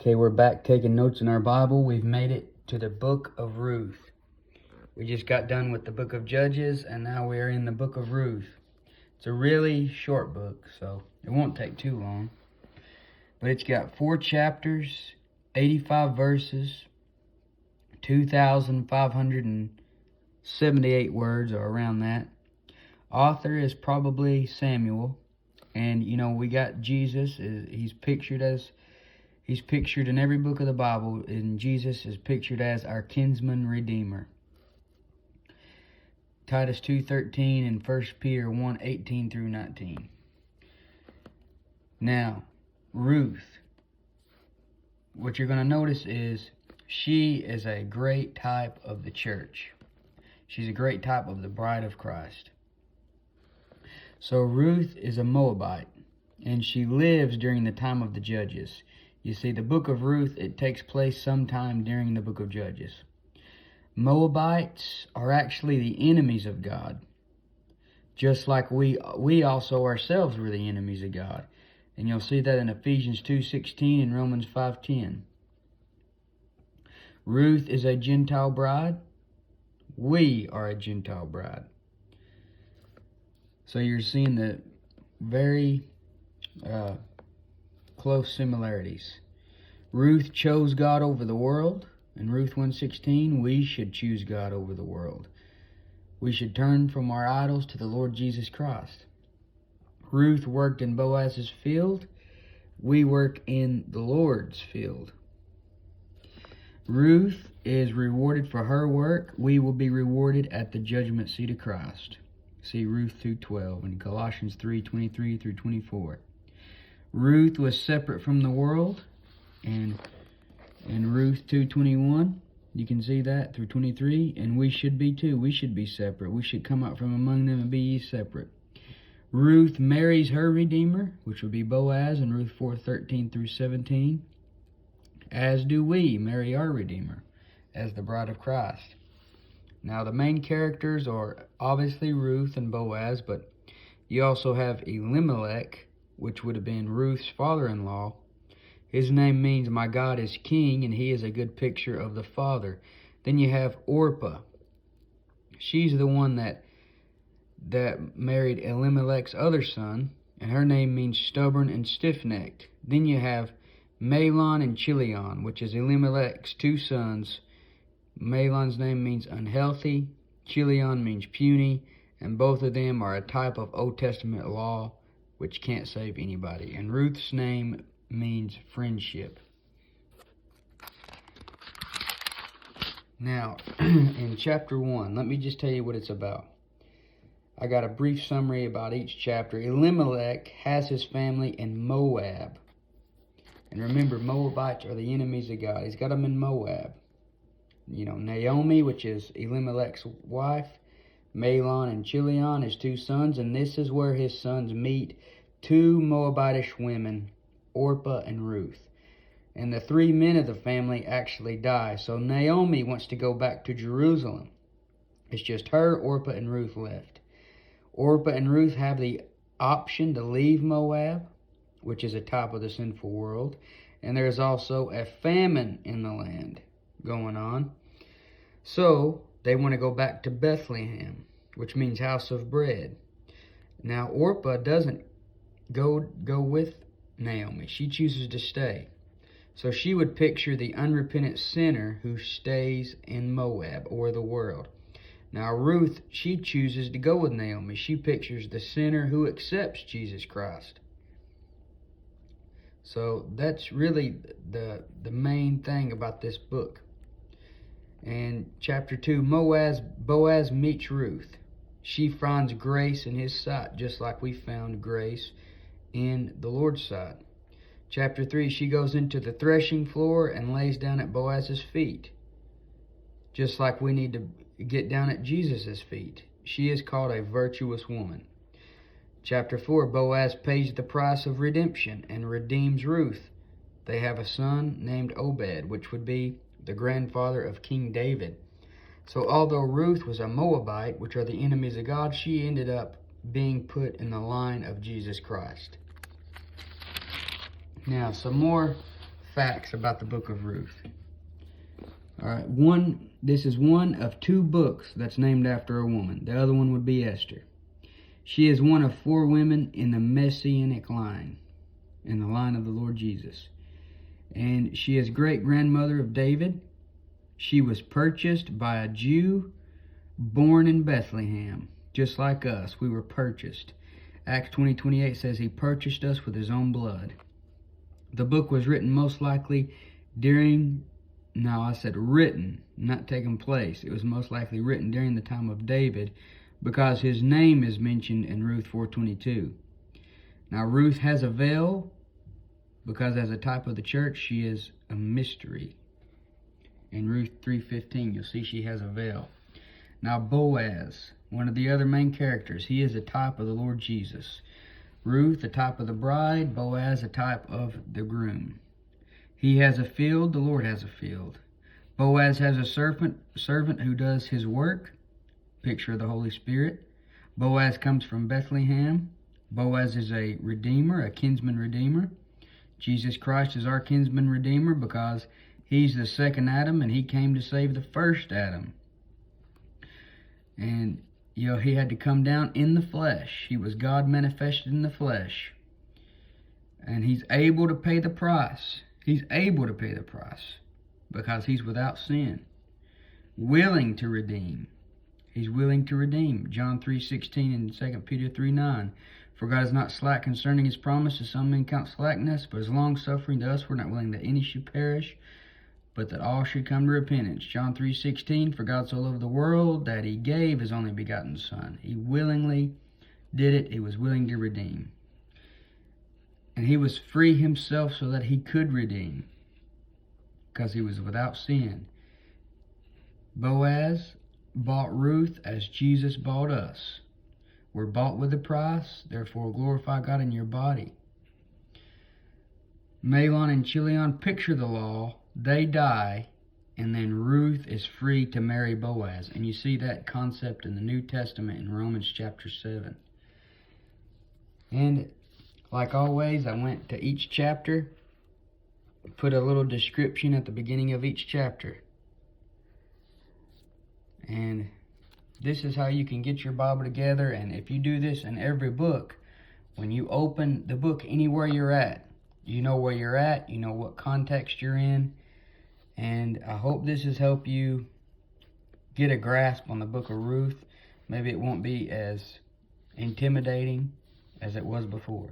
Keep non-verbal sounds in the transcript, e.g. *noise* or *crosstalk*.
Okay, we're back taking notes in our Bible. We've made it to the book of Ruth. We just got done with the book of Judges, and now we are in the book of Ruth. It's a really short book, so it won't take too long. But it's got four chapters, 85 verses, 2,578 words, or around that. Author is probably Samuel. And, you know, we got Jesus. He's pictured as He's pictured in every book of the Bible, and Jesus is pictured as our kinsman redeemer. Titus 2.13 and 1 Peter 1.18 through 19. Now, Ruth, what you're going to notice is she is a great type of the church. She's a great type of the bride of Christ. So Ruth is a Moabite, and she lives during the time of the judges. You see, the book of Ruth, it takes place sometime during the book of Judges. Moabites are actually the enemies of God, just like we we also ourselves were the enemies of God. And you'll see that in Ephesians 2.16 and Romans 5.10. Ruth is a Gentile bride. We are a Gentile bride. So you're seeing the very uh, close similarities. Ruth chose God over the world. In Ruth 1:16, we should choose God over the world. We should turn from our idols to the Lord Jesus Christ. Ruth worked in Boaz's field. We work in the Lord's field. Ruth is rewarded for her work. We will be rewarded at the judgment seat of Christ. See Ruth 2:12 and Colossians 3:23 through 24. Ruth was separate from the world, and in Ruth 2.21, you can see that through 23, and we should be too. We should be separate. We should come out from among them and be ye separate. Ruth marries her Redeemer, which would be Boaz in Ruth 4.13 through 17, as do we marry our Redeemer as the bride of Christ. Now, the main characters are obviously Ruth and Boaz, but you also have Elimelech, which would have been Ruth's father-in-law. His name means my God is king, and he is a good picture of the father. Then you have Orpah. She's the one that that married Elimelech's other son, and her name means stubborn and stiff-necked. Then you have Mahlon and Chilion, which is Elimelech's two sons. Mahlon's name means unhealthy, Chilion means puny, and both of them are a type of Old Testament law which can't save anybody. And Ruth's name means friendship. Now, *clears throat* in chapter 1, let me just tell you what it's about. I got a brief summary about each chapter. Elimelech has his family in Moab. And remember, Moabites are the enemies of God. He's got them in Moab. You know, Naomi, which is Elimelech's wife, Mahlon and Chilion, his two sons, and this is where his sons meet two Moabitish women, Orpah and Ruth. And the three men of the family actually die. So Naomi wants to go back to Jerusalem. It's just her, Orpah, and Ruth left. Orpah and Ruth have the option to leave Moab, which is a type of the sinful world. And there's also a famine in the land going on. So they want to go back to Bethlehem, which means house of bread. Now, Orpah doesn't go, go with Naomi. She chooses to stay. So she would picture the unrepentant sinner who stays in Moab or the world. Now, Ruth, she chooses to go with Naomi. She pictures the sinner who accepts Jesus Christ. So that's really the, the main thing about this book. And chapter 2, Boaz, Boaz meets Ruth. She finds grace in his sight, just like we found grace in the Lord's sight. Chapter 3, she goes into the threshing floor and lays down at Boaz's feet, just like we need to get down at Jesus' feet. She is called a virtuous woman. Chapter 4, Boaz pays the price of redemption and redeems Ruth. They have a son named Obed, which would be the grandfather of King David. So although Ruth was a Moabite, which are the enemies of God, she ended up being put in the line of Jesus Christ. Now, some more facts about the book of Ruth. All right, one. This is one of two books that's named after a woman. The other one would be Esther. She is one of four women in the messianic line, in the line of the Lord Jesus, and she is great grandmother of David. She was purchased by a Jew born in Bethlehem, just like us. We were purchased. Acts 20 28 says he purchased us with his own blood. The book was written most likely during, now I said written, not taking place. It was most likely written during the time of David because his name is mentioned in Ruth 422. Now Ruth has a veil because as a type of the church she is a mystery. In Ruth 3:15 you'll see she has a veil. Now Boaz, one of the other main characters, he is a type of the Lord Jesus. Ruth, a type of the bride, Boaz, a type of the groom. He has a field, the Lord has a field. Boaz has a servant, servant who does his work, picture of the Holy Spirit. Boaz comes from Bethlehem. Boaz is a redeemer, a kinsman redeemer. Jesus Christ is our kinsman redeemer because he's the second Adam and he came to save the first Adam. And you know, he had to come down in the flesh. He was God manifested in the flesh. And he's able to pay the price. He's able to pay the price because he's without sin. Willing to redeem. He's willing to redeem. John 3.16 and 2 Peter 3.9. For God is not slack concerning his promise, as some men count slackness, but is long suffering to us. We're not willing that any should perish, but that all should come to repentance. John 3:16 For God so loved the world that he gave his only begotten son. He willingly did it. He was willing to redeem. And he was free himself so that he could redeem because he was without sin. Boaz bought Ruth as Jesus bought us. We're bought with a price, therefore glorify God in your body. Mahlon and Chilion picture the law they die, and then Ruth is free to marry Boaz. And you see that concept in the New Testament in Romans chapter 7. And like always, I went to each chapter, put a little description at the beginning of each chapter. And this is how you can get your Bible together. And if you do this in every book, when you open the book anywhere you're at, you know where you're at, you know what context you're in, and I hope this has helped you get a grasp on the book of Ruth. Maybe it won't be as intimidating as it was before.